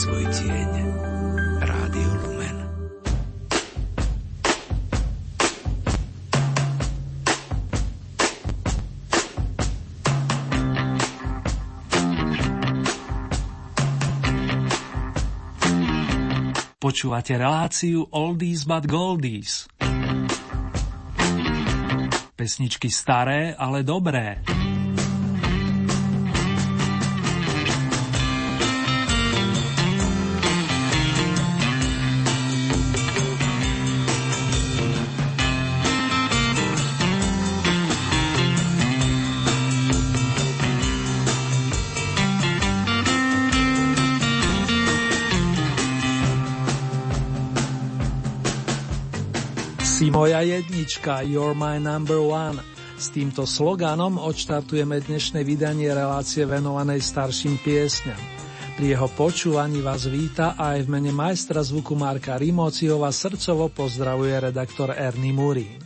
svoj tieň. Rádio Lumen. Počúvate reláciu Oldies but Goldies. Pesničky staré, ale dobré. Moja jednička, you're my number one. S týmto sloganom odštartujeme dnešné vydanie relácie venovanej starším piesňam. Pri jeho počúvaní vás víta a aj v mene majstra zvuku Marka Rimociova srdcovo pozdravuje redaktor Ernie Murín.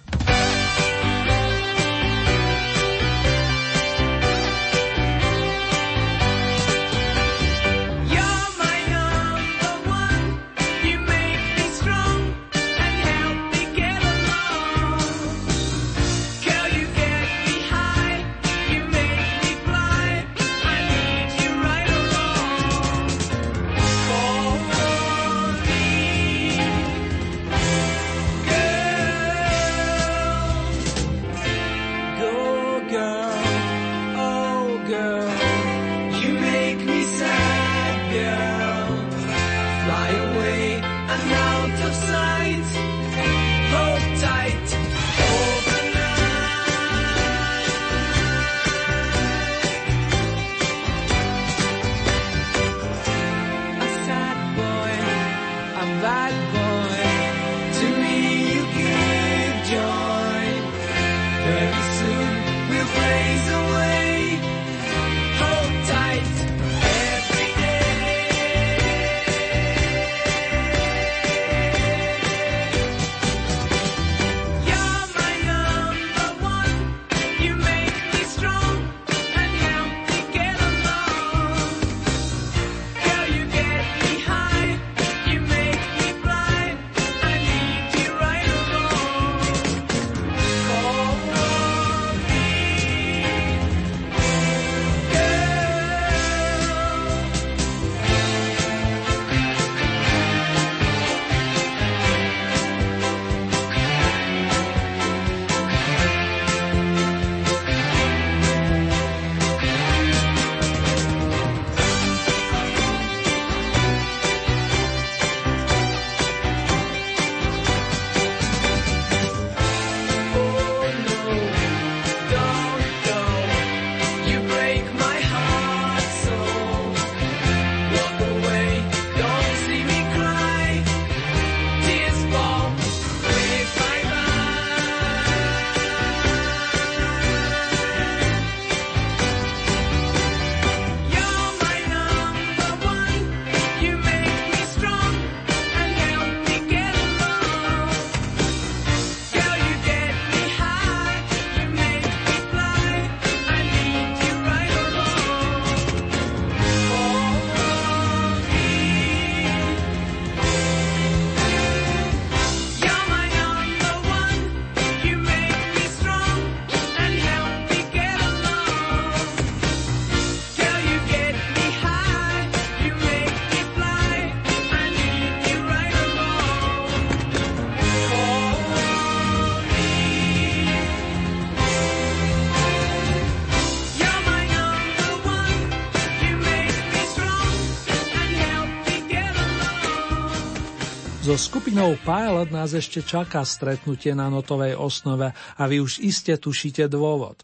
So skupinou Pilot nás ešte čaká stretnutie na notovej osnove a vy už iste tušíte dôvod.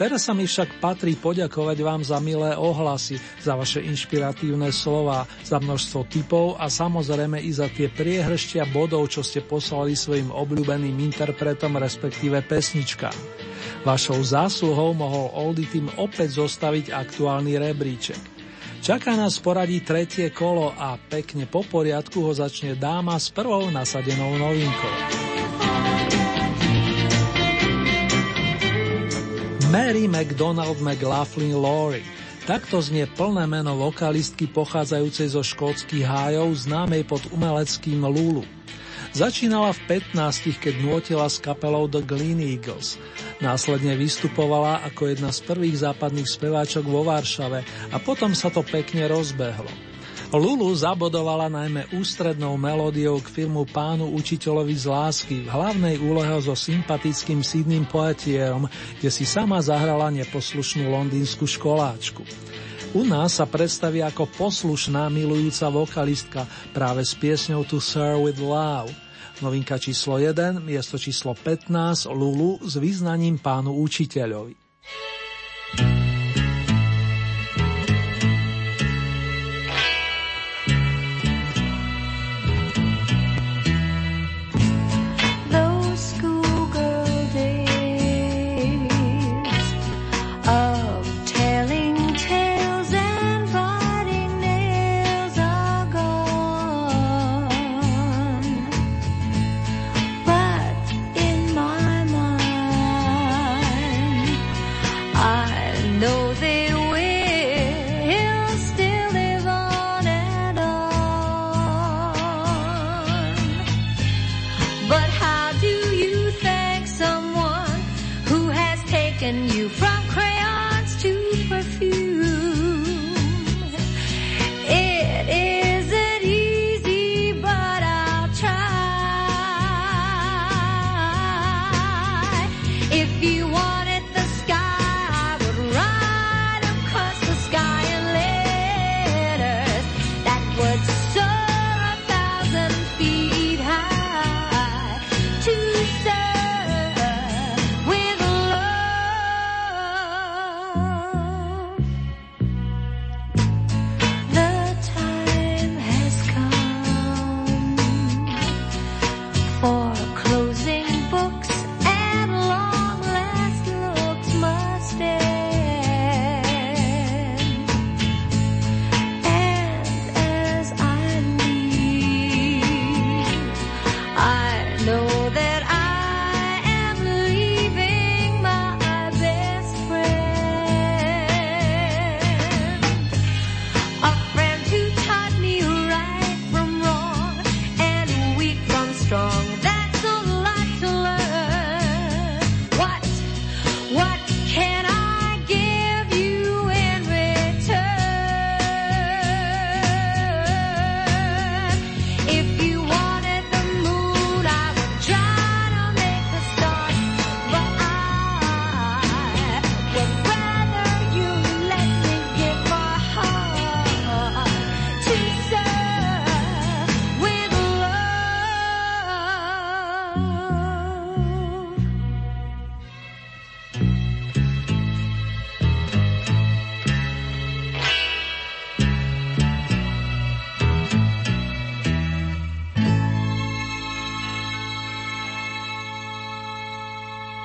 Teraz sa mi však patrí poďakovať vám za milé ohlasy, za vaše inšpiratívne slova, za množstvo typov a samozrejme i za tie priehrštia bodov, čo ste poslali svojim obľúbeným interpretom, respektíve pesničkám. Vašou zásluhou mohol Oldie Team opäť zostaviť aktuálny rebríček. Čaká nás poradí tretie kolo a pekne po poriadku ho začne dáma s prvou nasadenou novinkou. Mary McDonald McLaughlin Laurie Takto znie plné meno vokalistky pochádzajúcej zo škótskych hájov, známej pod umeleckým Lulu. Začínala v 15, keď nôtila s kapelou The Glen Eagles. Následne vystupovala ako jedna z prvých západných speváčok vo Varšave a potom sa to pekne rozbehlo. Lulu zabodovala najmä ústrednou melódiou k filmu Pánu učiteľovi z lásky v hlavnej úlohe so sympatickým sídnym poetierom, kde si sama zahrala neposlušnú londýnsku školáčku. U nás sa predstaví ako poslušná milujúca vokalistka práve s piesňou To Sir with Love. Novinka číslo 1, miesto číslo 15, Lulu s význaním pánu učiteľovi.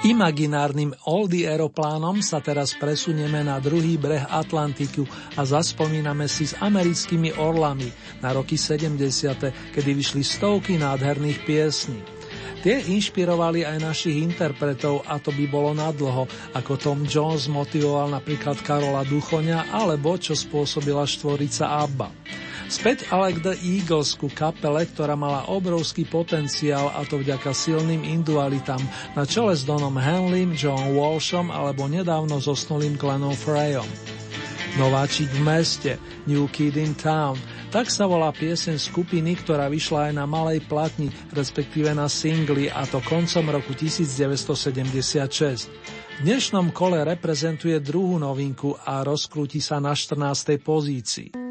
Imaginárnym Oldy aeroplánom sa teraz presunieme na druhý breh Atlantiku a zaspomíname si s americkými orlami na roky 70., kedy vyšli stovky nádherných piesní. Tie inšpirovali aj našich interpretov a to by bolo nadlho, ako Tom Jones motivoval napríklad Karola Duchoňa alebo čo spôsobila štvorica Abba. Späť ale k The Eagles ku kapele, ktorá mala obrovský potenciál a to vďaka silným indualitám na čele s Donom Henleym, John Walshom alebo nedávno zosnulým Glennom Freyom. Nováčik v meste, New Kid in Town, tak sa volá piesen skupiny, ktorá vyšla aj na malej platni, respektíve na singli, a to koncom roku 1976. V dnešnom kole reprezentuje druhú novinku a rozkrúti sa na 14. pozícii.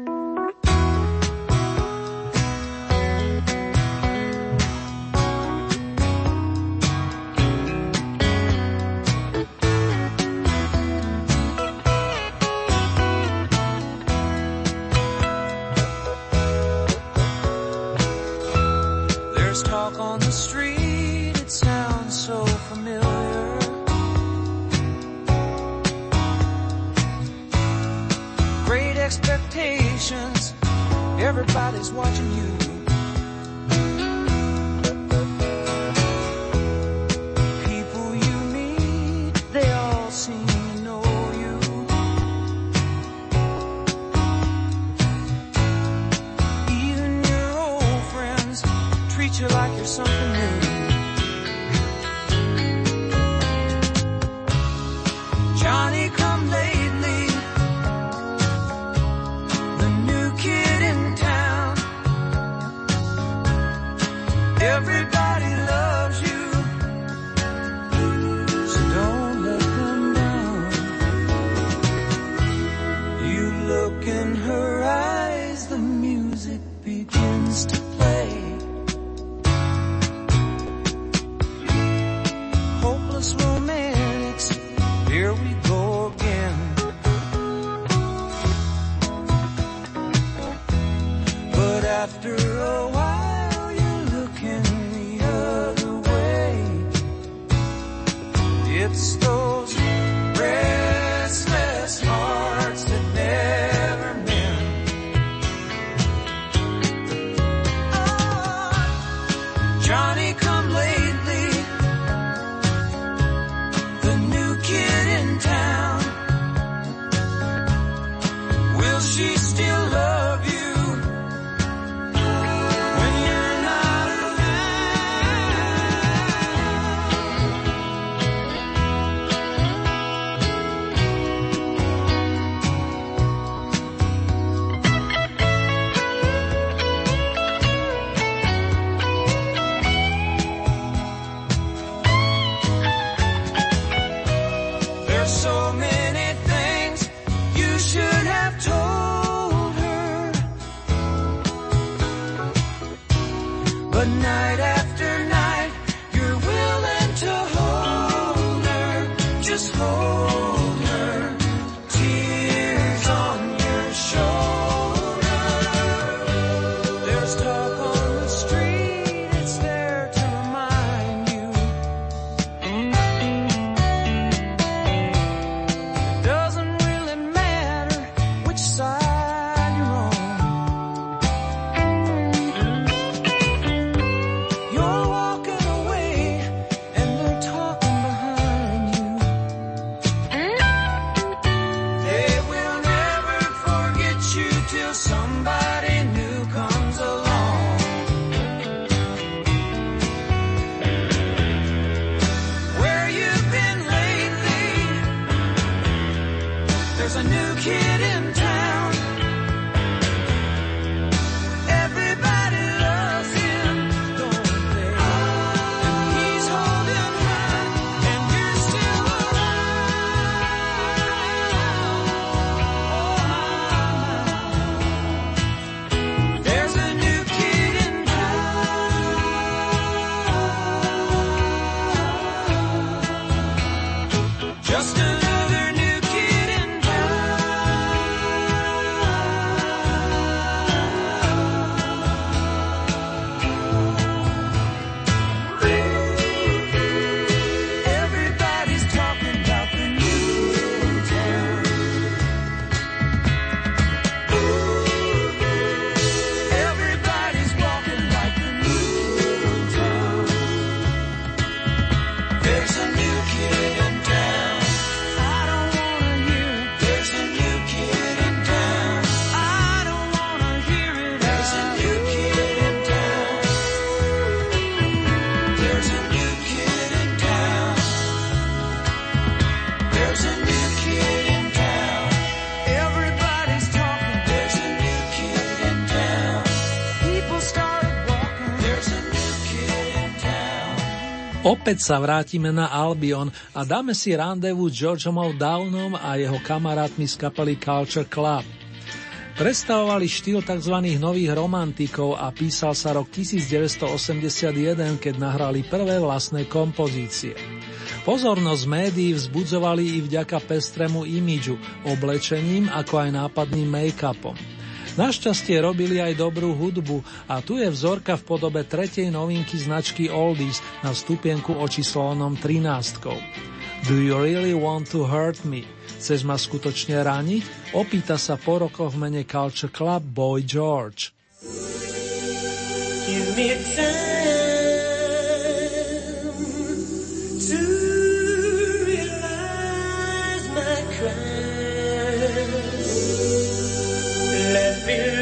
Opäť sa vrátime na Albion a dáme si randevu s Georgeom O'Downom a jeho kamarátmi z kapely Culture Club. Predstavovali štýl tzv. nových romantikov a písal sa rok 1981, keď nahrali prvé vlastné kompozície. Pozornosť médií vzbudzovali i vďaka pestrému imidžu, oblečením ako aj nápadným make-upom. Našťastie robili aj dobrú hudbu a tu je vzorka v podobe tretej novinky značky Oldies na stupienku očíslovanom 13. Do you really want to hurt me? Chceš ma skutočne raniť? Opýta sa po rokoch v mene Culture Club Boy George. Give me time. fear.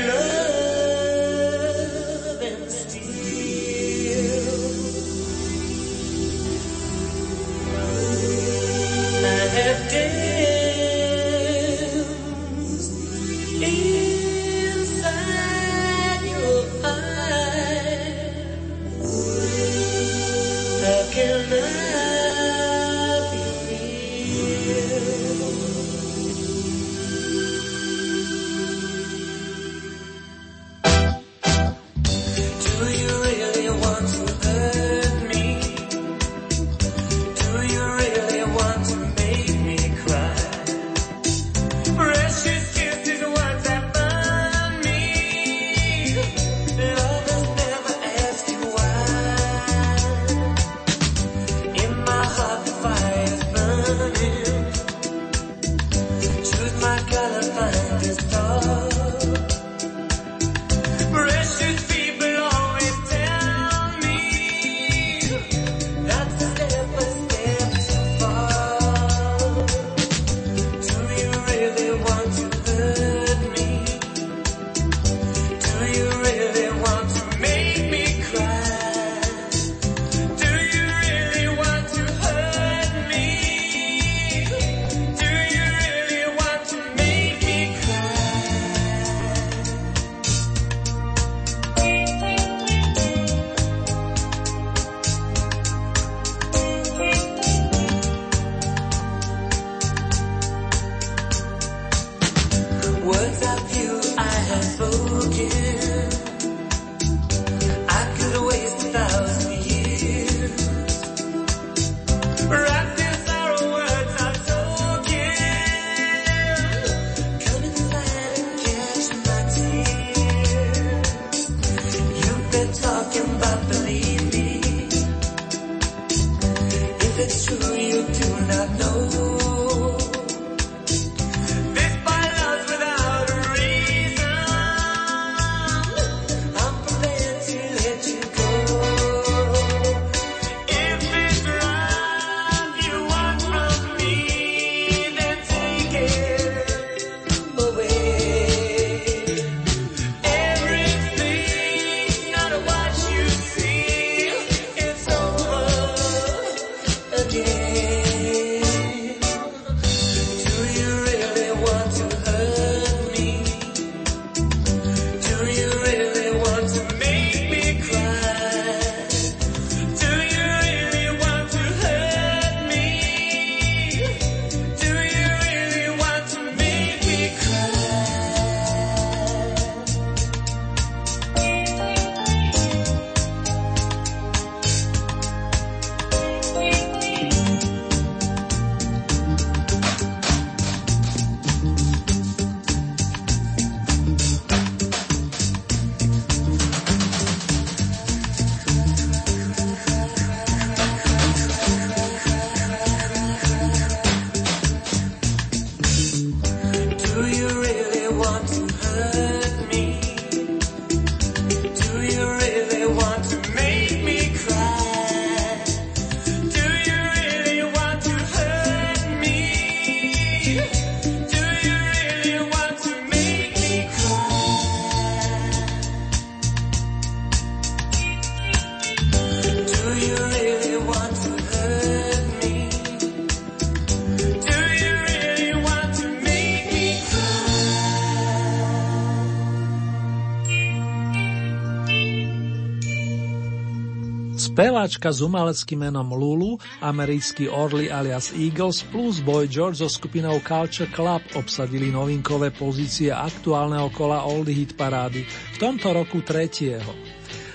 Speváčka s umeleckým menom Lulu, americký Orly alias Eagles plus Boy George so skupinou Culture Club obsadili novinkové pozície aktuálneho kola Oldie Hit parády, v tomto roku tretieho.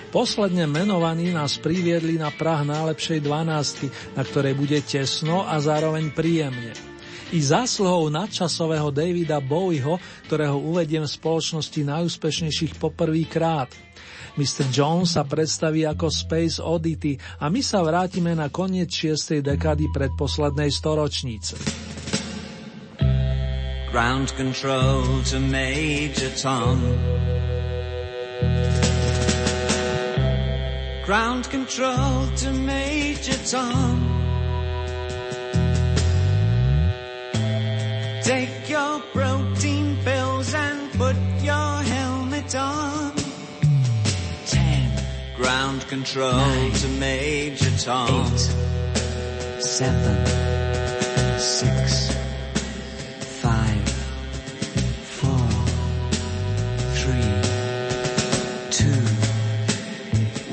Posledne menovaní nás priviedli na prah najlepšej dvanástky, na ktorej bude tesno a zároveň príjemne. I zásluhou nadčasového Davida Bowieho, ktorého uvediem v spoločnosti najúspešnejších poprvýkrát – Mr. Jones sa predstaví ako Space Oddity a my sa vrátime na koniec 6. dekady predposlednej storočnice. Ground control to Major Tom. Ground control to Major Tom. Take your protein pills and put your helmet on. Ground control Nine, to Major Tom. Eight, seven, six, five, four, three, two,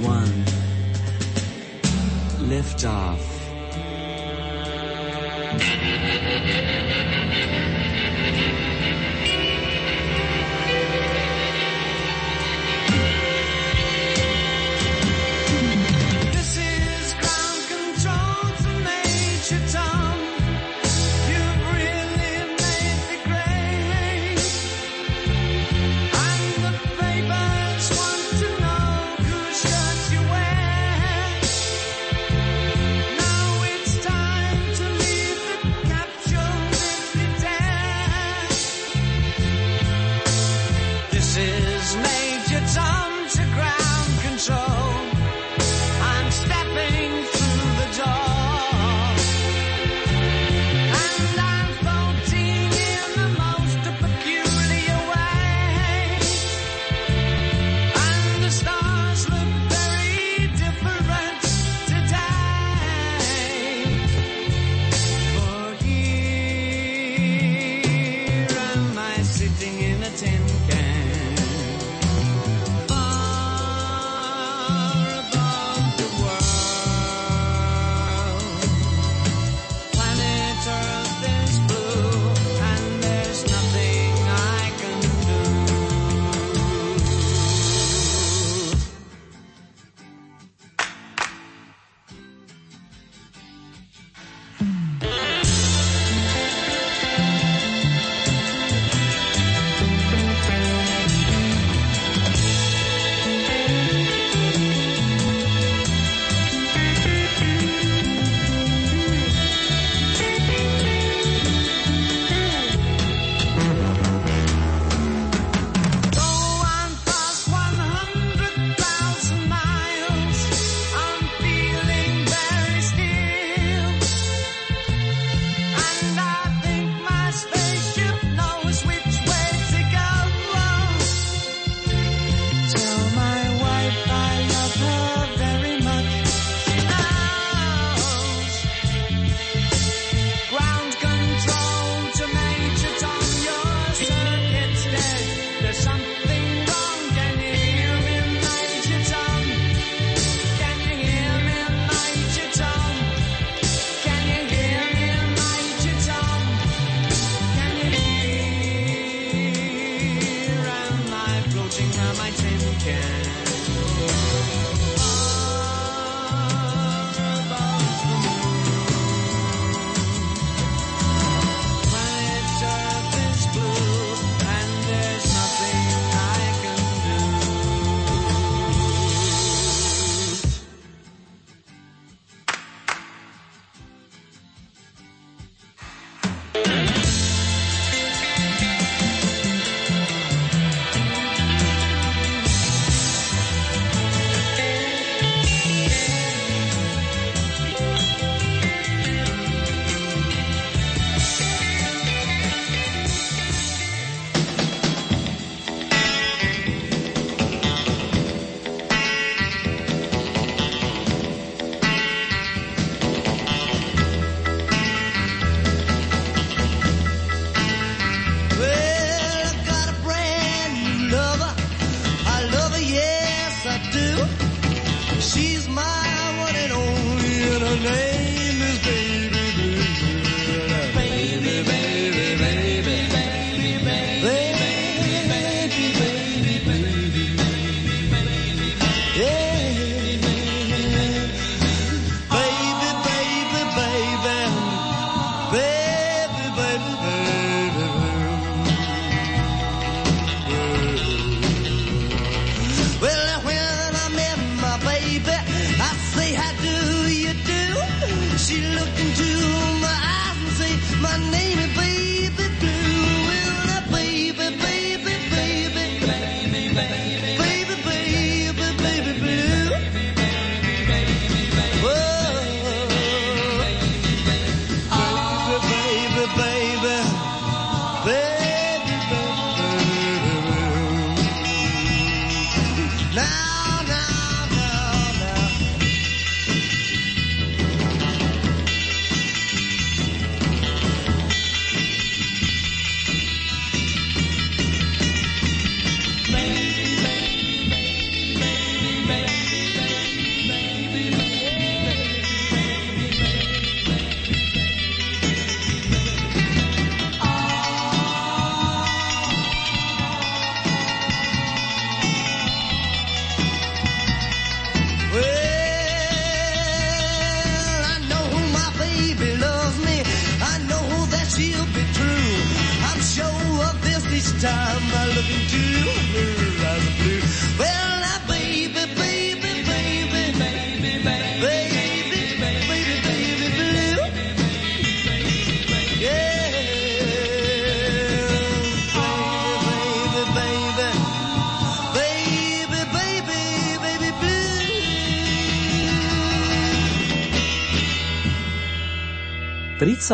one. Lift off.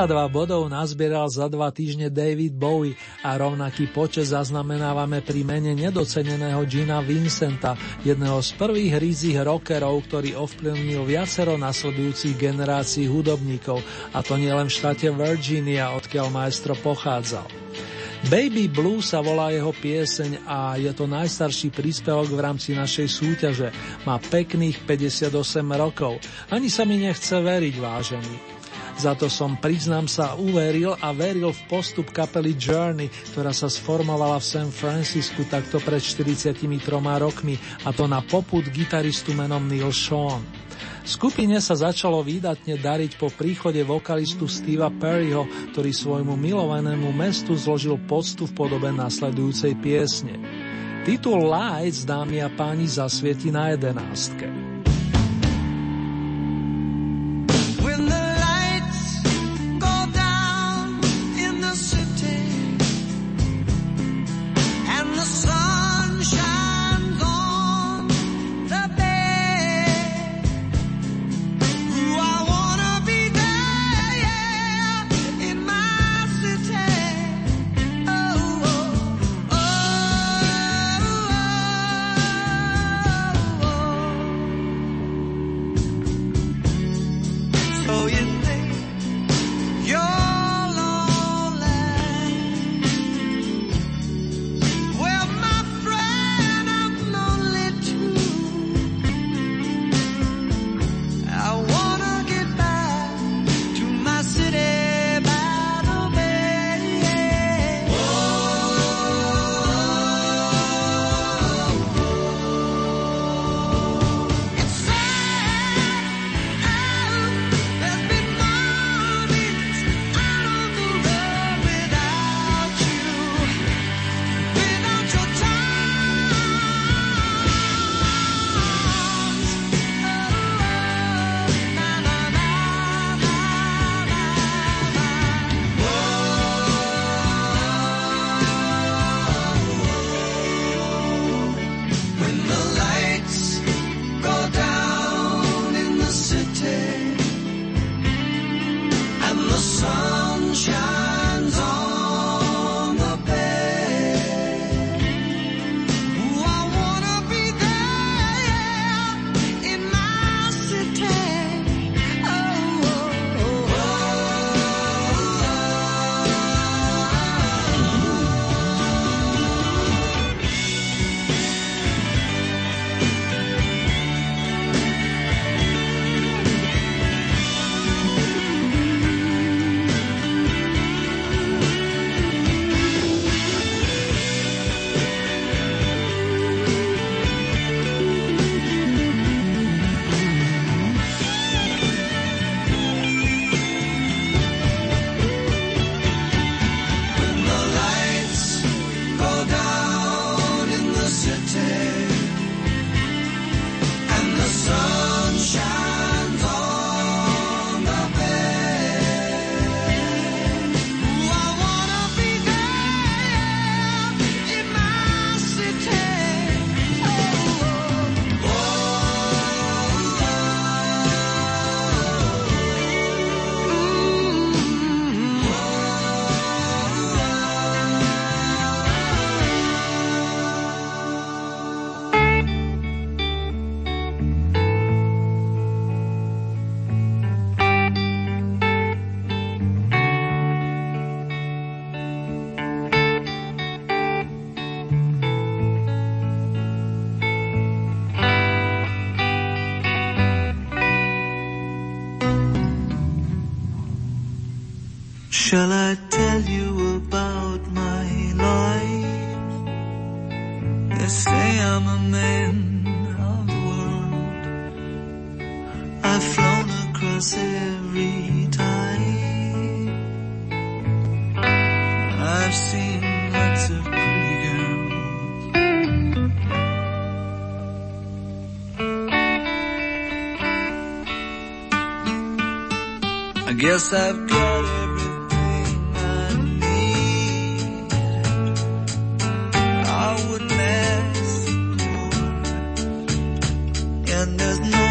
32 bodov nazbieral za dva týždne David Bowie a rovnaký počet zaznamenávame pri mene nedoceneného Gina Vincenta, jedného z prvých rízich rockerov, ktorý ovplyvnil viacero nasledujúcich generácií hudobníkov, a to nielen v štáte Virginia, odkiaľ maestro pochádzal. Baby Blue sa volá jeho pieseň a je to najstarší príspevok v rámci našej súťaže. Má pekných 58 rokov. Ani sa mi nechce veriť, vážený. Za to som, priznám sa, uveril a veril v postup kapely Journey, ktorá sa sformovala v San Francisku takto pred 43 rokmi, a to na poput gitaristu menom Neil Sean. Skupine sa začalo výdatne dariť po príchode vokalistu Steva Perryho, ktorý svojmu milovanému mestu zložil poctu v podobe nasledujúcej piesne. Titul Lights, dámy a páni, zasvieti na jedenástke. Shall I tell you about my life? They say I'm a man of the world. I've flown across every tide. I've seen lots of pretty girls. I guess I've got and there's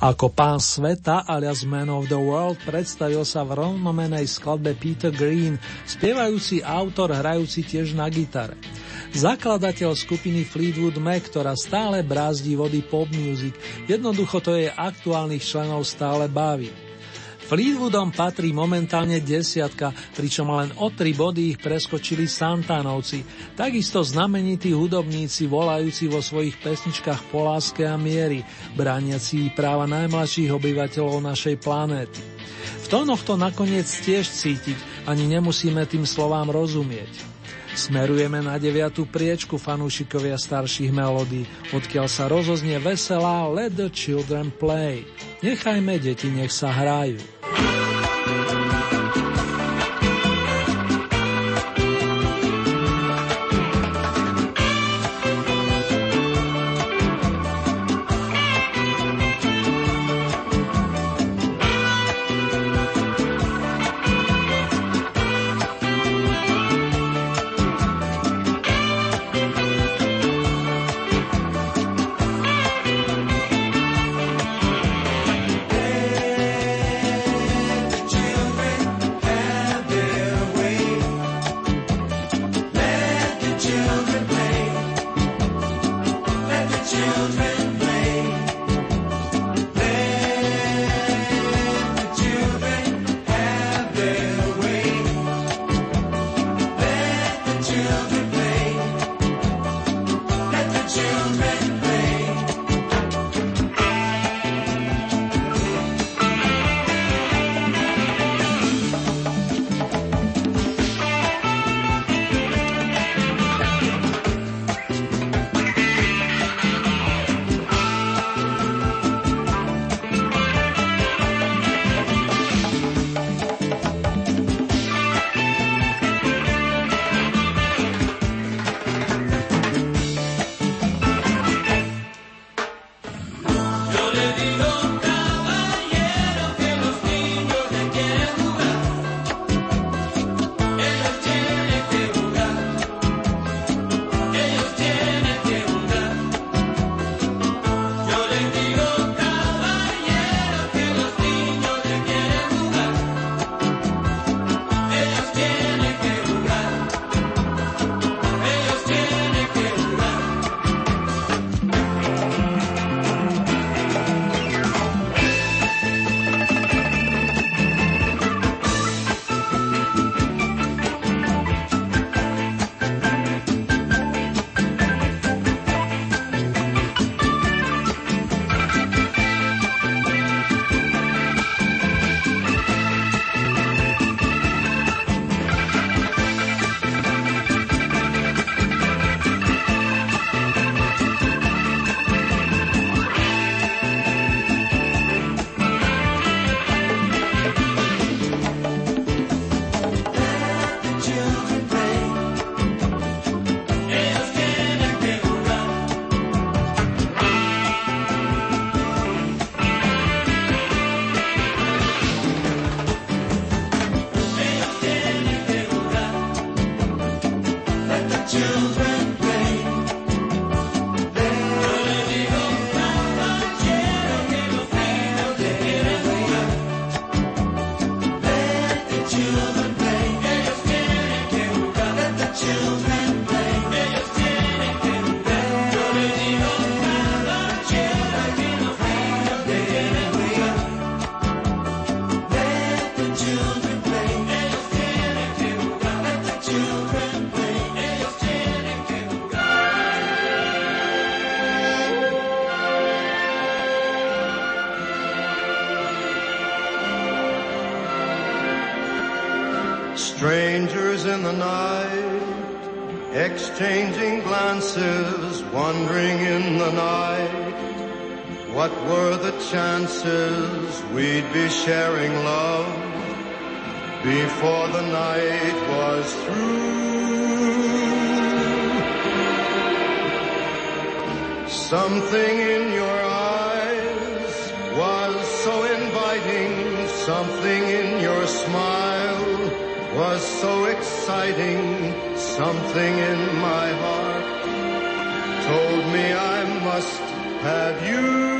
Ako pán sveta alias Man of the World predstavil sa v rovnomenej skladbe Peter Green, spievajúci autor hrajúci tiež na gitare. Zakladateľ skupiny Fleetwood Mac, ktorá stále brázdi vody pop music, jednoducho to jej aktuálnych členov stále baví. Fleetwoodom patrí momentálne desiatka, pričom len o tri body ich preskočili Santanovci, takisto znamenití hudobníci volajúci vo svojich pesničkách po láske a miery, brániaci práva najmladších obyvateľov našej planéty. V tónoch to nakoniec tiež cítiť, ani nemusíme tým slovám rozumieť. Smerujeme na deviatú priečku fanúšikovia starších melódií, odkiaľ sa rozoznie veselá Let the children play. Nechajme deti, nech sa hrajú. Night was through? Something in your eyes was so inviting, something in your smile was so exciting, something in my heart told me I must have you.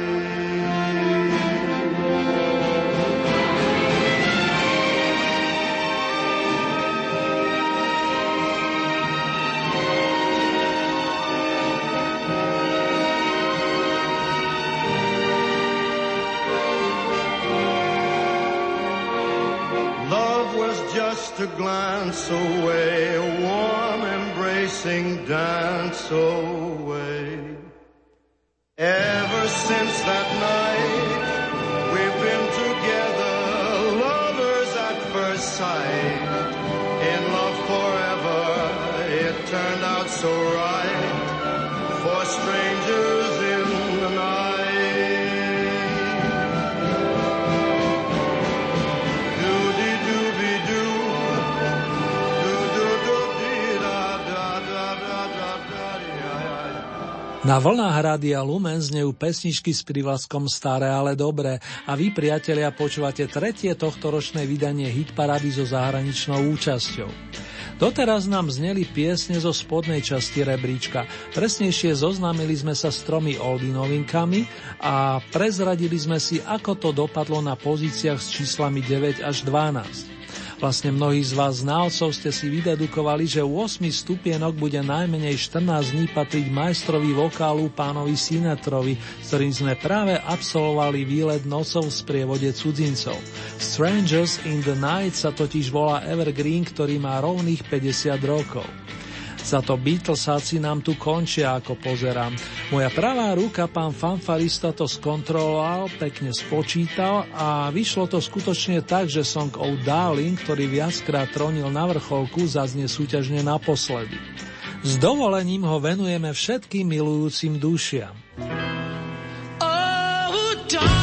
Glance away, a warm embracing dance away. Na vlnách Rádia Lumen znejú pesničky s privlaskom Staré, ale dobré a vy, priatelia, počúvate tretie tohtoročné vydanie hitparady so zahraničnou účasťou. Doteraz nám zneli piesne zo spodnej časti rebríčka. Presnejšie zoznámili sme sa s tromi oldy novinkami a prezradili sme si, ako to dopadlo na pozíciách s číslami 9 až 12. Vlastne mnohí z vás znalcov ste si vydedukovali, že 8 stupienok bude najmenej 14 dní patriť majstrovi vokálu pánovi Sinetrovi, s ktorým sme práve absolvovali výlet nocov v sprievode cudzincov. Strangers in the Night sa totiž volá Evergreen, ktorý má rovných 50 rokov. Za to Beatlesáci nám tu končia, ako pozerám. Moja pravá ruka, pán fanfarista, to skontroloval, pekne spočítal a vyšlo to skutočne tak, že song Oh Darling, ktorý viackrát tronil na vrcholku, zaznie súťažne naposledy. S dovolením ho venujeme všetkým milujúcim dušiam. Oh, darling,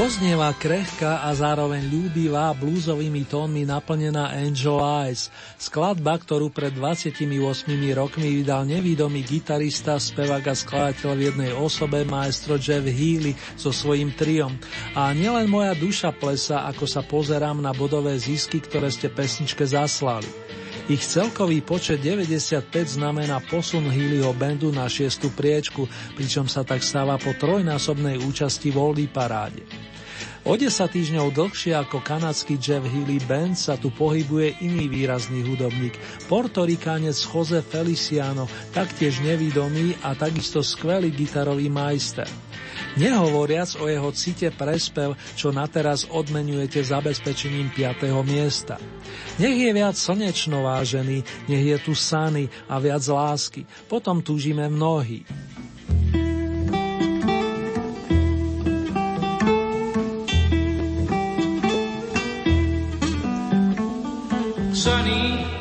Doznieva krehká a zároveň ľúbivá blúzovými tónmi naplnená Angel Eyes, skladba, ktorú pred 28 rokmi vydal nevídomý gitarista, spevák a skladateľ v jednej osobe maestro Jeff Healy so svojím triom. A nielen moja duša plesa, ako sa pozerám na bodové zisky, ktoré ste pesničke zaslali. Ich celkový počet 95 znamená posun Healyho bandu na šiestu priečku, pričom sa tak stáva po trojnásobnej účasti v Oldie paráde. O 10 týždňov dlhšie ako kanadský Jeff Healy Band sa tu pohybuje iný výrazný hudobník, portorikánec Jose Feliciano, taktiež nevidomý a takisto skvelý gitarový majster. Nehovoriac o jeho cite prespev, čo na teraz odmenujete zabezpečením 5. miesta. Nech je viac slnečno vážený, nech je tu sany a viac lásky, potom túžime mnohí. sunny.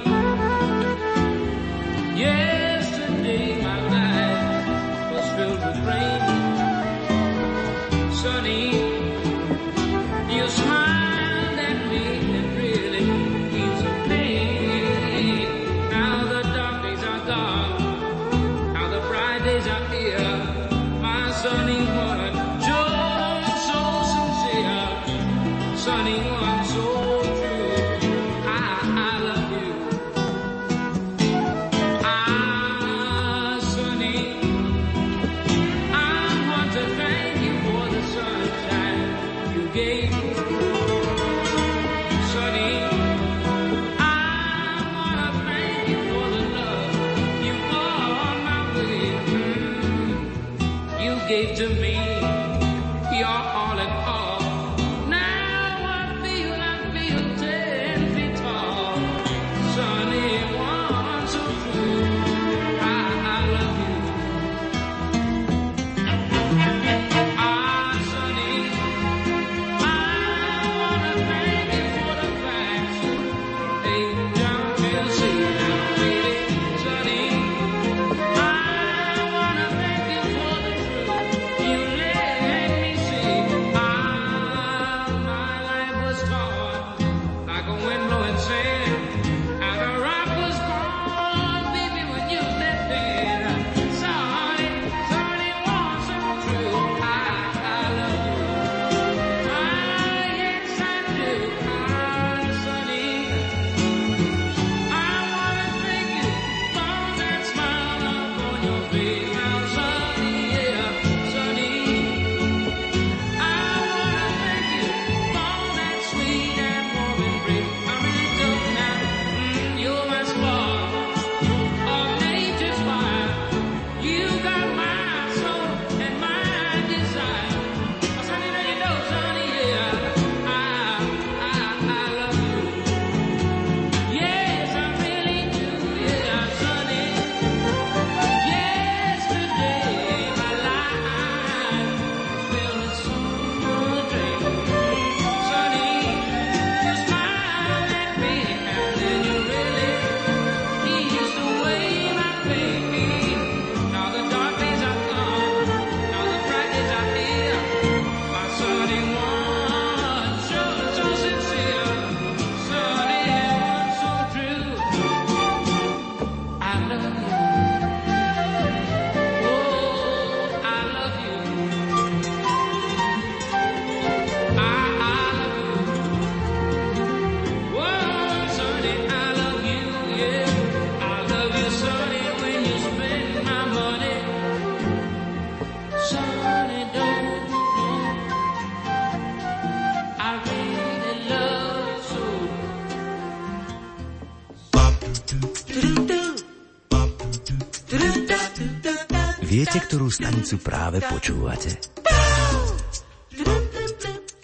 Stanicu práve počúvate?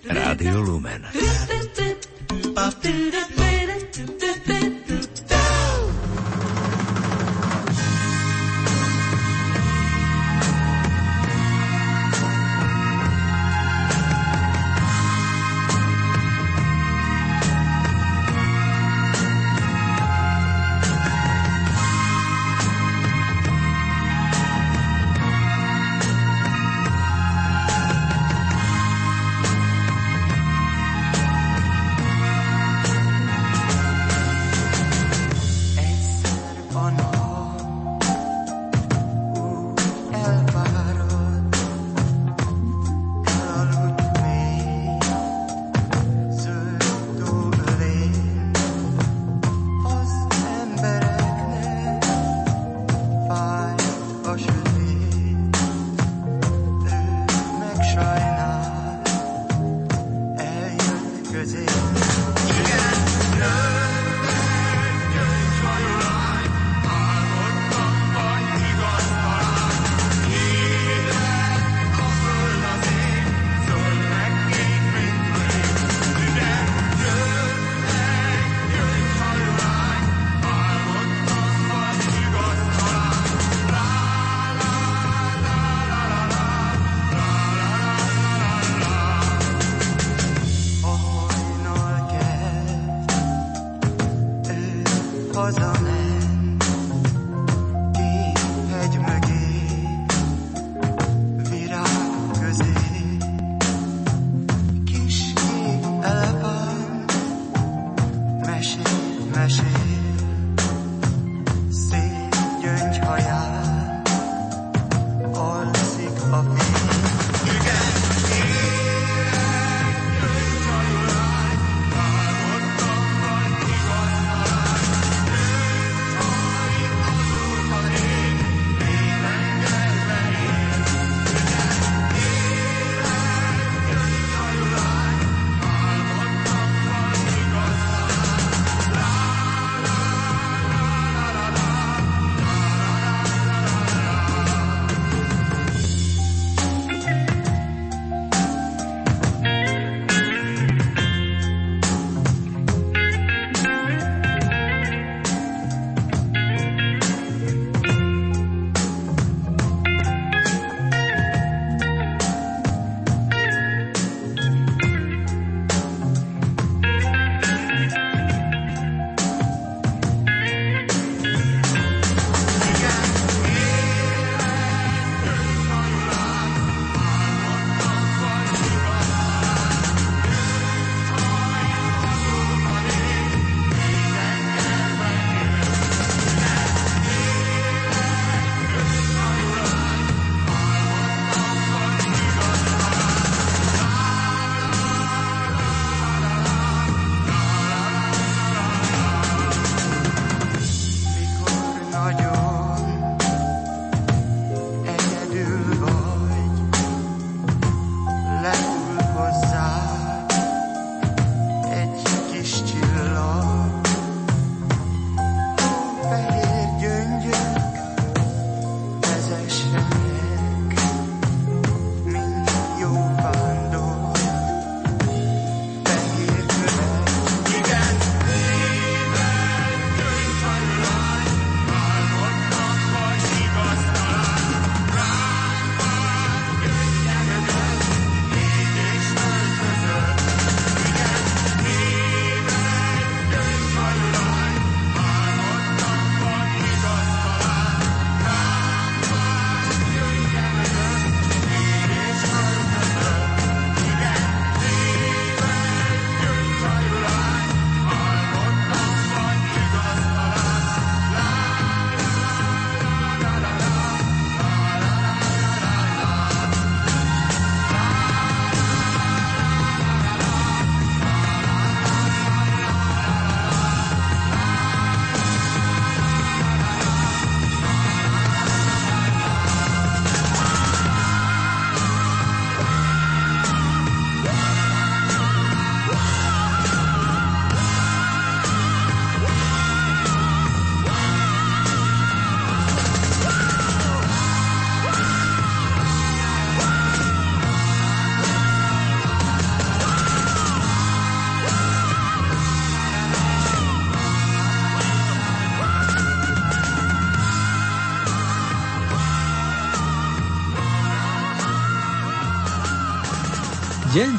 Rádio Lumen.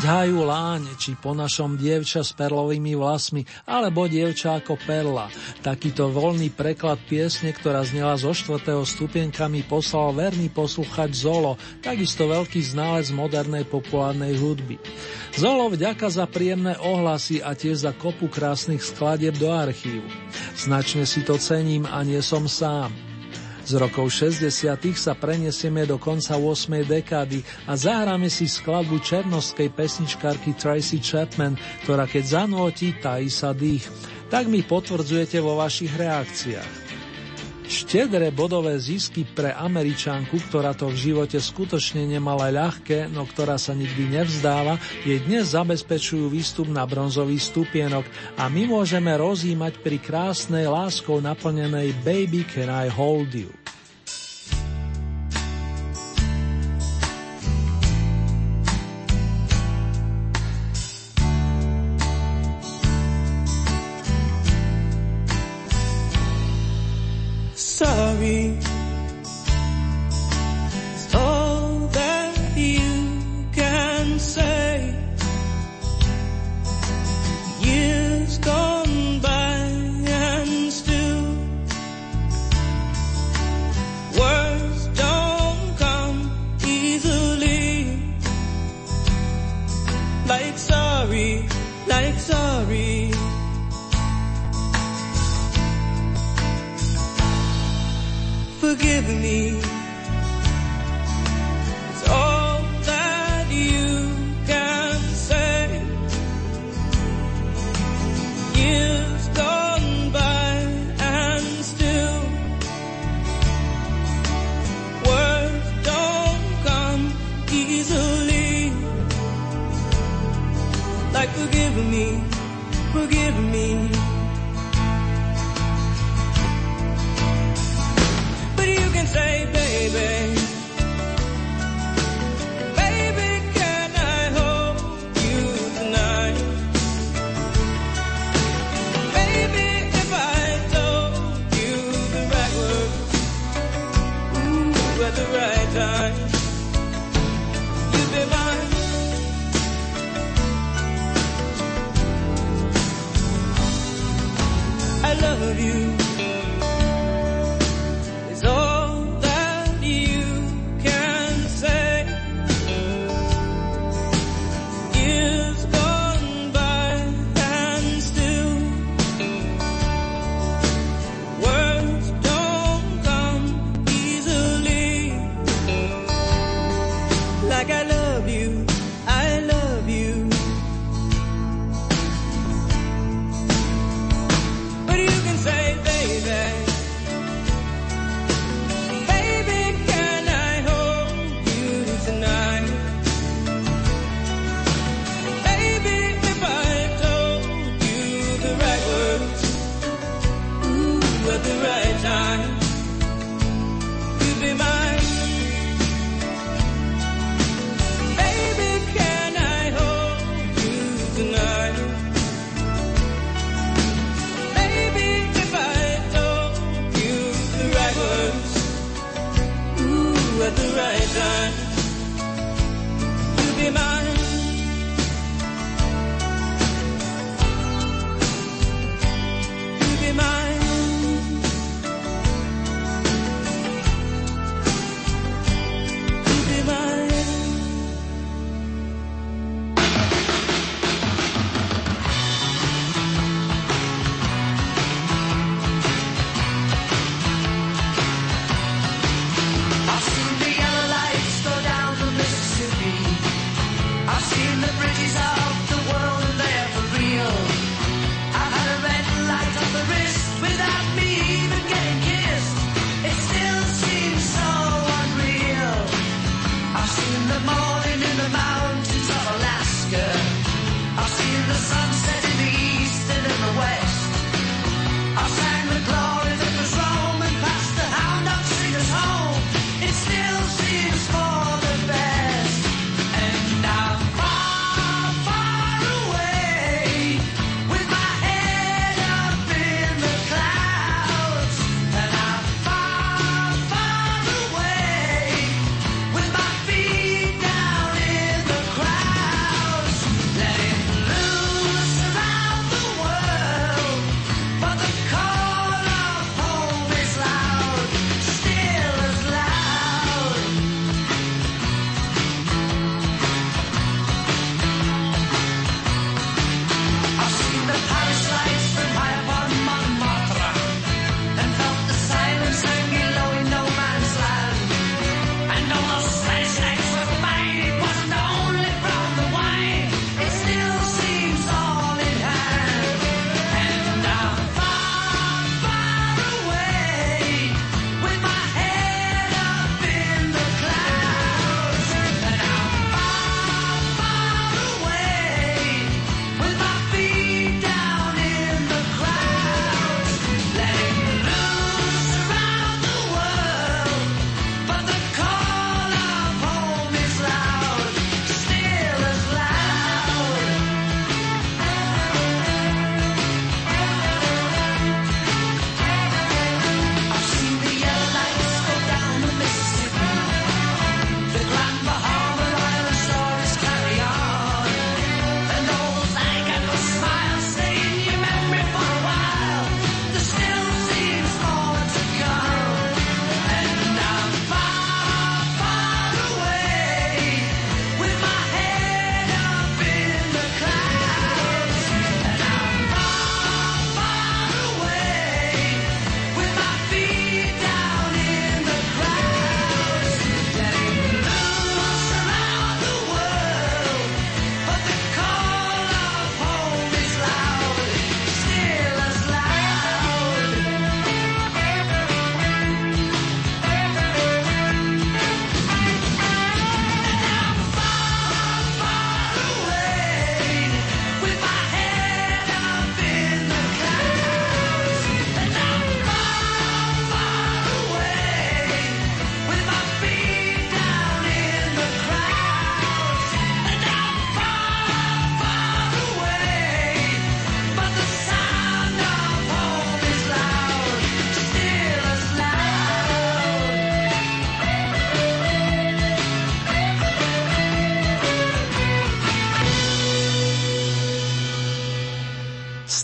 Ťahajú láň, či po našom dievča s perlovými vlasmi, alebo dievča ako perla. Takýto voľný preklad piesne, ktorá znela zo štvrtého stupienkami, poslal verný posluchač Zolo, takisto veľký ználec modernej populárnej hudby. Zolo vďaka za príjemné ohlasy a tiež za kopu krásnych skladieb do archívu. Značne si to cením a nie som sám. Z rokov 60. sa prenesieme do konca 8. dekády a zahráme si skladbu černovskej pesničkárky Tracy Chapman, ktorá keď zanúti, tají sa dých. Tak mi potvrdzujete vo vašich reakciách. Štedré bodové zisky pre Američanku, ktorá to v živote skutočne nemala ľahké, no ktorá sa nikdy nevzdáva, je dnes zabezpečujú výstup na bronzový stupienok a my môžeme rozímať pri krásnej láskou naplnenej Baby Can I Hold You.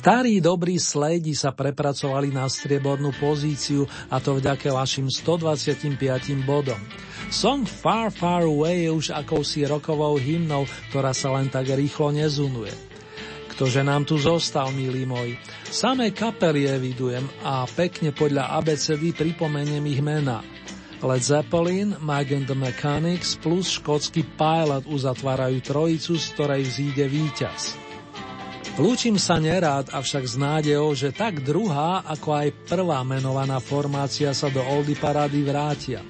Starí dobrí slejdi sa prepracovali na striebornú pozíciu a to vďaka vašim 125 bodom. Song Far Far Away je už akousi rokovou hymnou, ktorá sa len tak rýchlo nezunuje. Ktože nám tu zostal, milí moji? Samé kapely evidujem a pekne podľa ABCD pripomeniem ich mená. Led Zeppelin, Mag and the Mechanics plus škótsky Pilot uzatvárajú trojicu, z ktorej vzíde víťaz. Lúčim sa nerád, avšak s nádejou, že tak druhá, ako aj prvá menovaná formácia sa do Oldy Parády vrátia.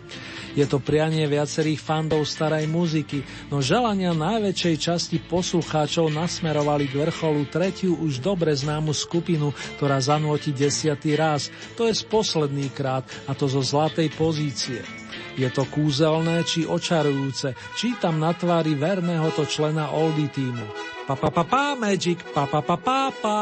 Je to prianie viacerých fandov starej muziky, no želania najväčšej časti poslucháčov nasmerovali k vrcholu tretiu už dobre známu skupinu, ktorá zanúti desiatý raz, to je z posledný krát, a to zo zlatej pozície. Je to kúzelné či očarujúce, čítam na tvári verného to člena Oldy týmu. Pa pa pa pa magic, pa pa pa pa pa.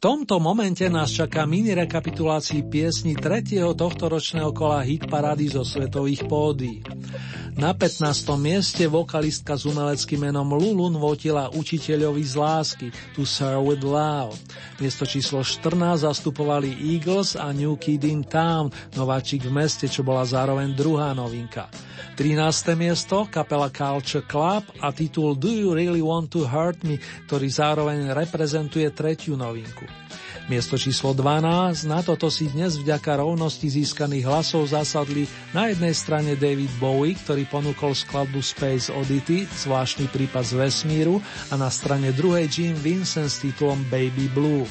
Tomto momente nás čaká mini rekapitulácii piesni tretieho tohtoročného kola hit parády zo svetových pódy. Na 15. mieste vokalistka s umeleckým menom Lulun votila učiteľovi z lásky To Sir With Love. Miesto číslo 14 zastupovali Eagles a New Kid in Town, nováčik v meste, čo bola zároveň druhá novinka. 13. miesto kapela Culture Club a titul Do You Really Want to Hurt Me, ktorý zároveň reprezentuje tretiu novinku. Miesto číslo 12, na toto si dnes vďaka rovnosti získaných hlasov zasadli na jednej strane David Bowie, ktorý ponúkol skladbu Space Oddity, zvláštny prípad z vesmíru, a na strane druhej Jim Vincent s titulom Baby Blue.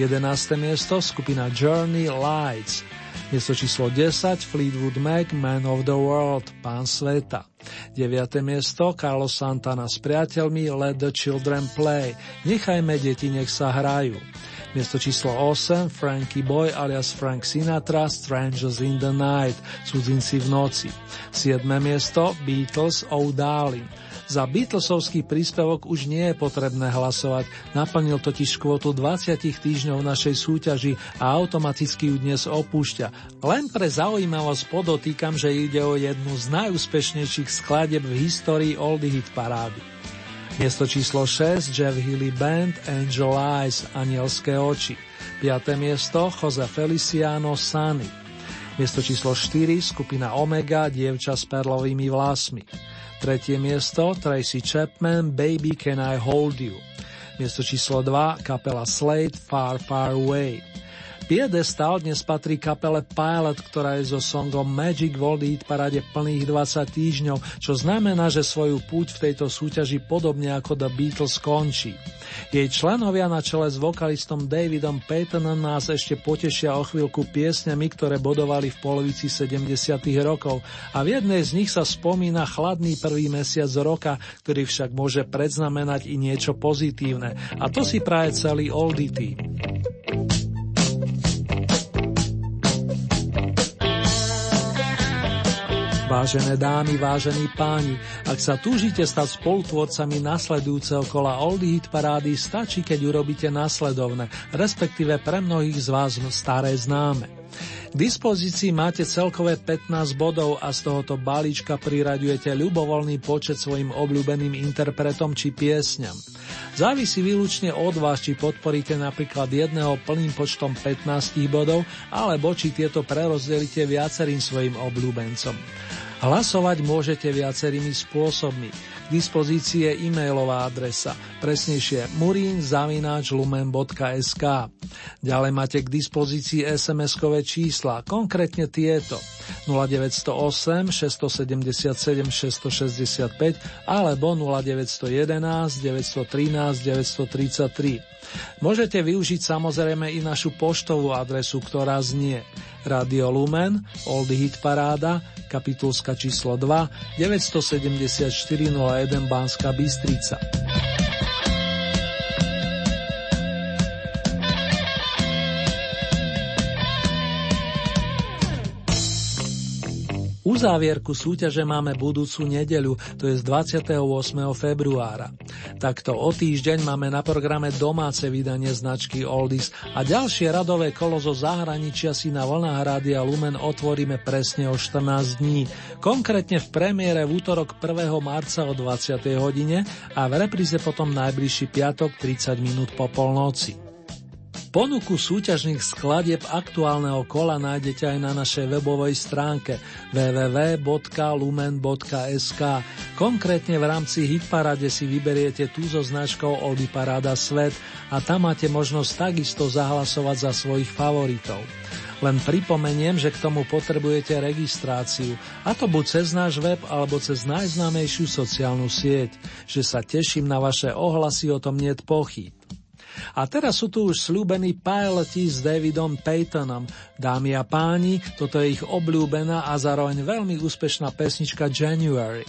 11. miesto skupina Journey Lights. Miesto číslo 10 Fleetwood Mac Man of the World, Pán sveta. 9. miesto Carlos Santana s priateľmi Let the Children Play, Nechajme deti, nech sa hrajú. Miesto číslo 8 Frankie Boy alias Frank Sinatra Strangers in the Night, Cudzinci v noci. 7. miesto Beatles Oh Darling. Za Beatlesovský príspevok už nie je potrebné hlasovať, naplnil totiž kvotu 20 týždňov našej súťaži a automaticky ju dnes opúšťa. Len pre zaujímavosť podotýkam, že ide o jednu z najúspešnejších skladieb v histórii Oldie Hit parády. Miesto číslo 6 Jeff Healy Band Angel Eyes Anielské oči. 5. miesto Jose Feliciano Sunny. Miesto číslo 4 skupina Omega Dievča s perlovými vlasmi. Tretie miesto Tracy Chapman Baby Can I Hold You. Miesto číslo 2 kapela Slade Far Far Away. Piedestal dnes patrí kapele Pilot, ktorá je so songom Magic World Hit parade plných 20 týždňov, čo znamená, že svoju púť v tejto súťaži podobne ako The Beatles končí. Jej členovia na čele s vokalistom Davidom Paytonom nás ešte potešia o chvíľku piesňami, ktoré bodovali v polovici 70. rokov a v jednej z nich sa spomína chladný prvý mesiac roka, ktorý však môže predznamenať i niečo pozitívne. A to si praje celý Oldie Vážené dámy, vážení páni, ak sa túžite stať spolutvorcami nasledujúceho kola Oldie Hit parády, stačí, keď urobíte nasledovné, respektíve pre mnohých z vás staré známe. K dispozícii máte celkové 15 bodov a z tohoto balíčka priraďujete ľubovoľný počet svojim obľúbeným interpretom či piesňam. Závisí výlučne od vás, či podporíte napríklad jedného plným počtom 15 bodov, alebo či tieto prerozdelíte viacerým svojim obľúbencom. Hlasovať môžete viacerými spôsobmi. K dispozícii e-mailová adresa, presnejšie murinzavináčlumen.sk. Ďalej máte k dispozícii SMS-kové čísla, konkrétne tieto 0908 677 665 alebo 0911 913 933. Môžete využiť samozrejme i našu poštovú adresu, ktorá znie Radio Lumen, Oldie Hit Paráda, kapitulska číslo 2, 974 01 Banská Bystrica. Uzávierku súťaže máme budúcu nedeľu, to je z 28. februára. Takto o týždeň máme na programe domáce vydanie značky Oldies a ďalšie radové kolo zo zahraničia si na vlnách Rádia Lumen otvoríme presne o 14 dní. Konkrétne v premiére v útorok 1. marca o 20. hodine a v repríze potom najbližší piatok 30 minút po polnoci. Ponuku súťažných skladieb aktuálneho kola nájdete aj na našej webovej stránke www.lumen.sk. Konkrétne v rámci Hitparade si vyberiete tú so značkou Oldy Paráda Svet a tam máte možnosť takisto zahlasovať za svojich favoritov. Len pripomeniem, že k tomu potrebujete registráciu, a to buď cez náš web alebo cez najznámejšiu sociálnu sieť, že sa teším na vaše ohlasy, o tom niet pochyb. A teraz sú tu už slúbení piloti s Davidom Paytonom. Dámy a páni, toto je ich obľúbená a zároveň veľmi úspešná pesnička January.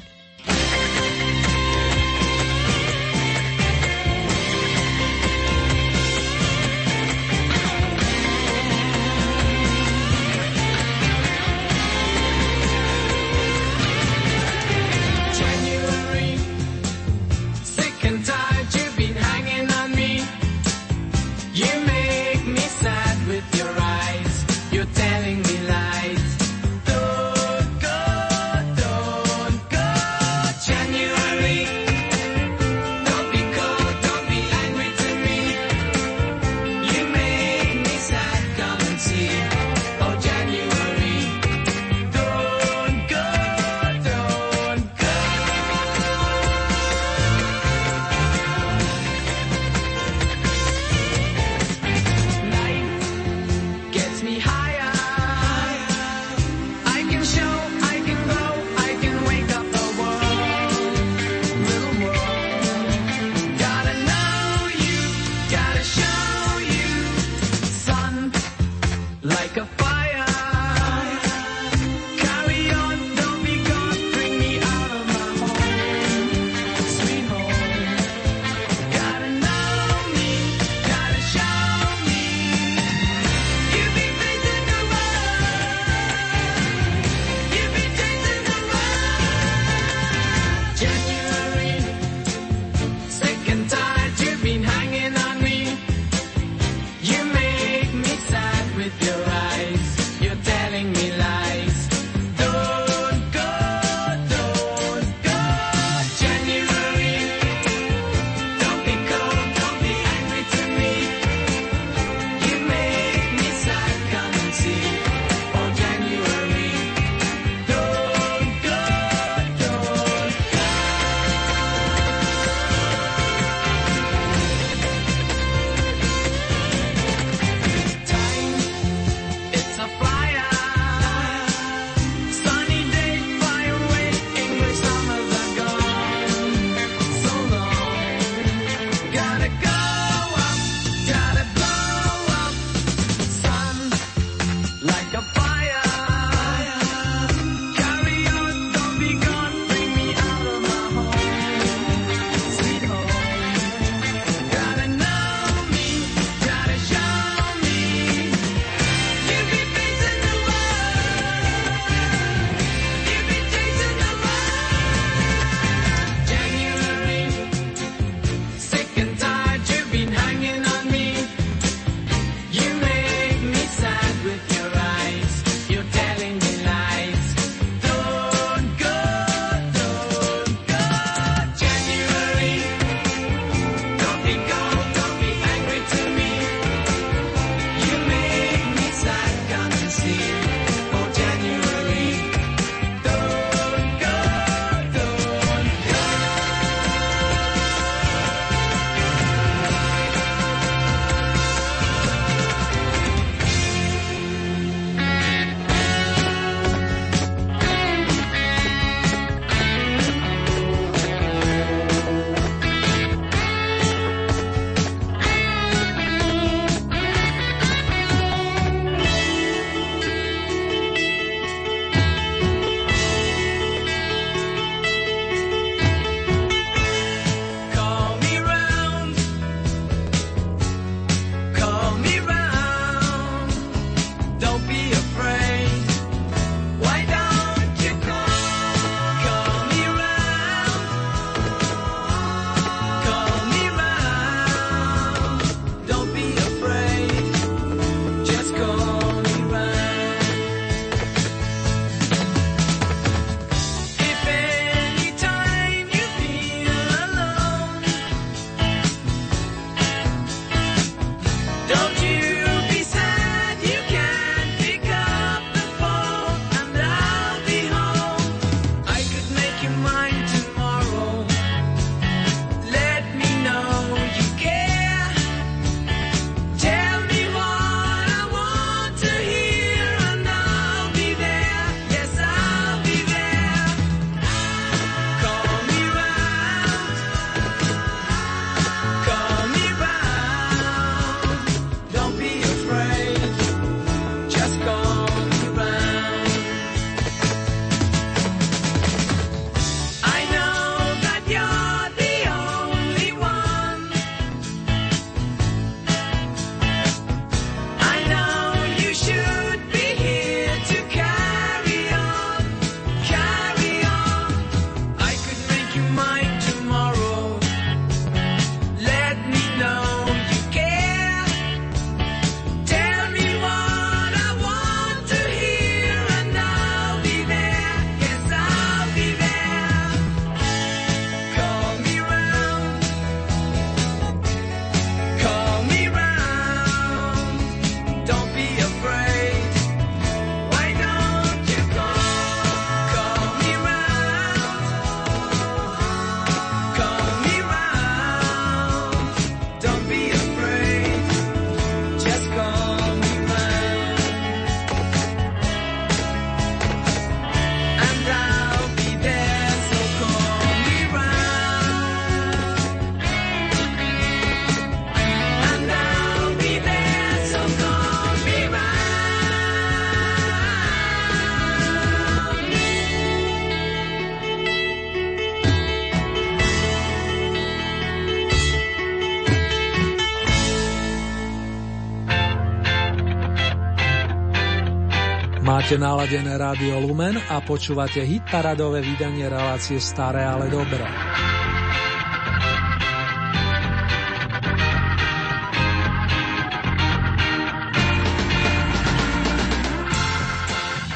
Máte naladené rádio Lumen a počúvate hit paradové vydanie relácie Staré, ale dobré.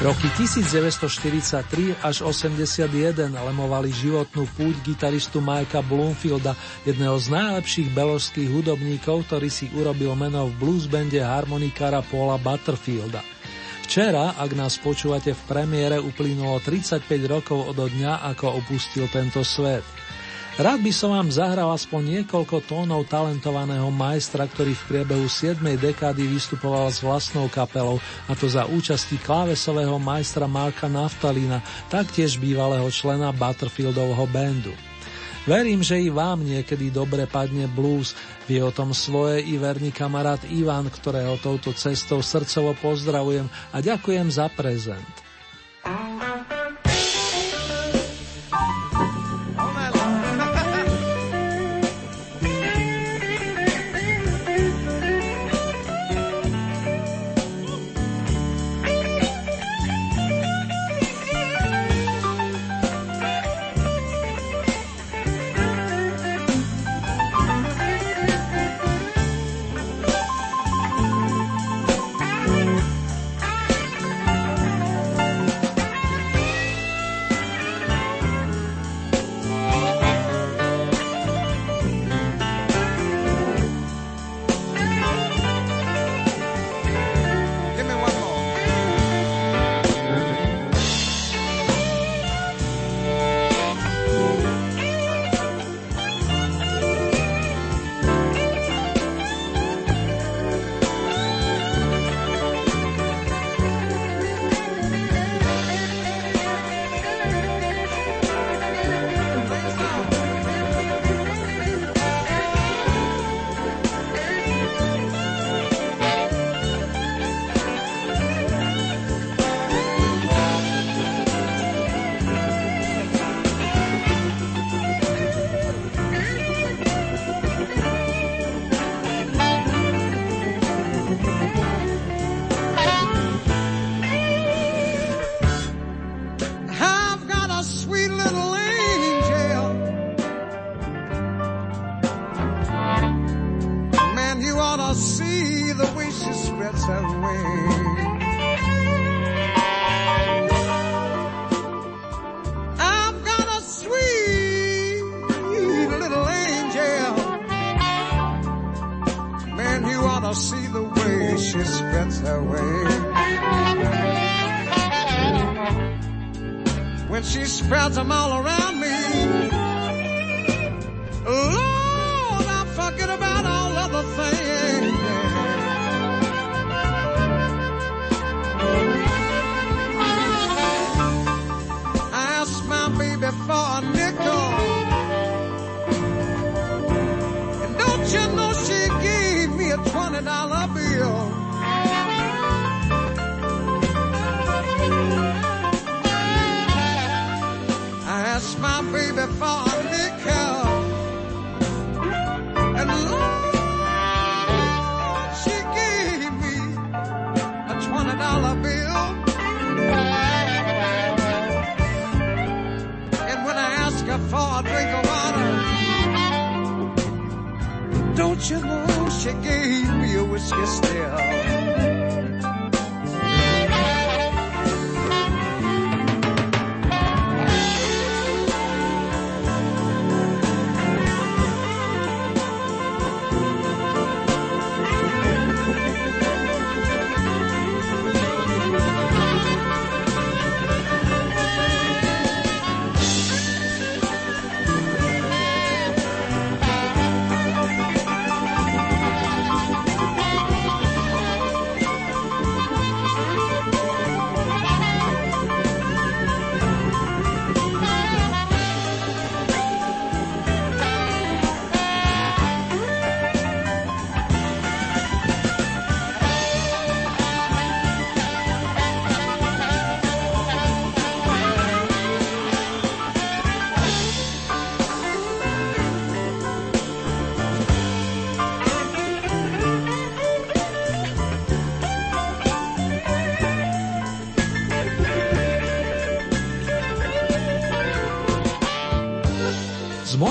Roky 1943 až 81 lemovali životnú púť gitaristu Mikea Bloomfielda, jedného z najlepších beložských hudobníkov, ktorý si urobil meno v bluesbande harmonikára Paula Butterfielda. Včera, ak nás počúvate v premiére, uplynulo 35 rokov od dňa, ako opustil tento svet. Rád by som vám zahral aspoň niekoľko tónov talentovaného majstra, ktorý v priebehu 7. dekády vystupoval s vlastnou kapelou, a to za účasti klávesového majstra Marka Naftalina, taktiež bývalého člena Butterfieldovho bandu. Verím, že i vám niekedy dobre padne blues. Vie o tom svoje i verný kamarát Ivan, ktorého touto cestou srdcovo pozdravujem a ďakujem za prezent. Z I see the way she spreads her way. When she spreads them all around me, Lord, I forget about all other things. twenty dollar bill. I asked my baby for a nickel, and Lord, she gave me a twenty dollar bill. And when I asked her for a drink of water, don't you know? she gave me a whiskey still.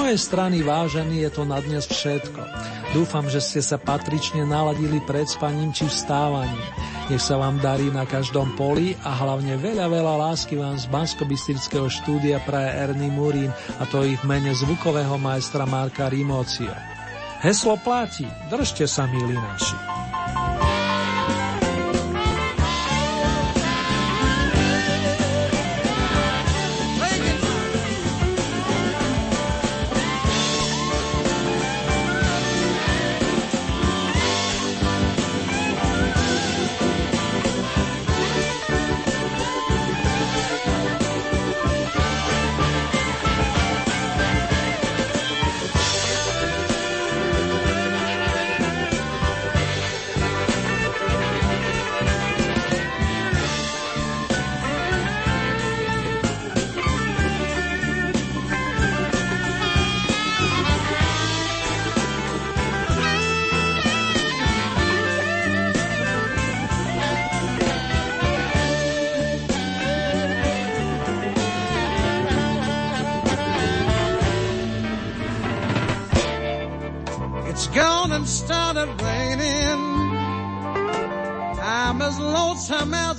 Mojej strany vážený je to na dnes všetko. Dúfam, že ste sa patrične naladili pred spaním či vstávaním. Nech sa vám darí na každom poli a hlavne veľa, veľa lásky vám z bansko štúdia praje Ernie Murín a to ich mene zvukového majstra Marka Rimocio. Heslo platí, držte sa, milí naši.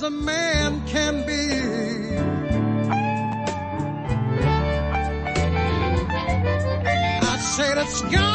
a man can be. I said it's gone.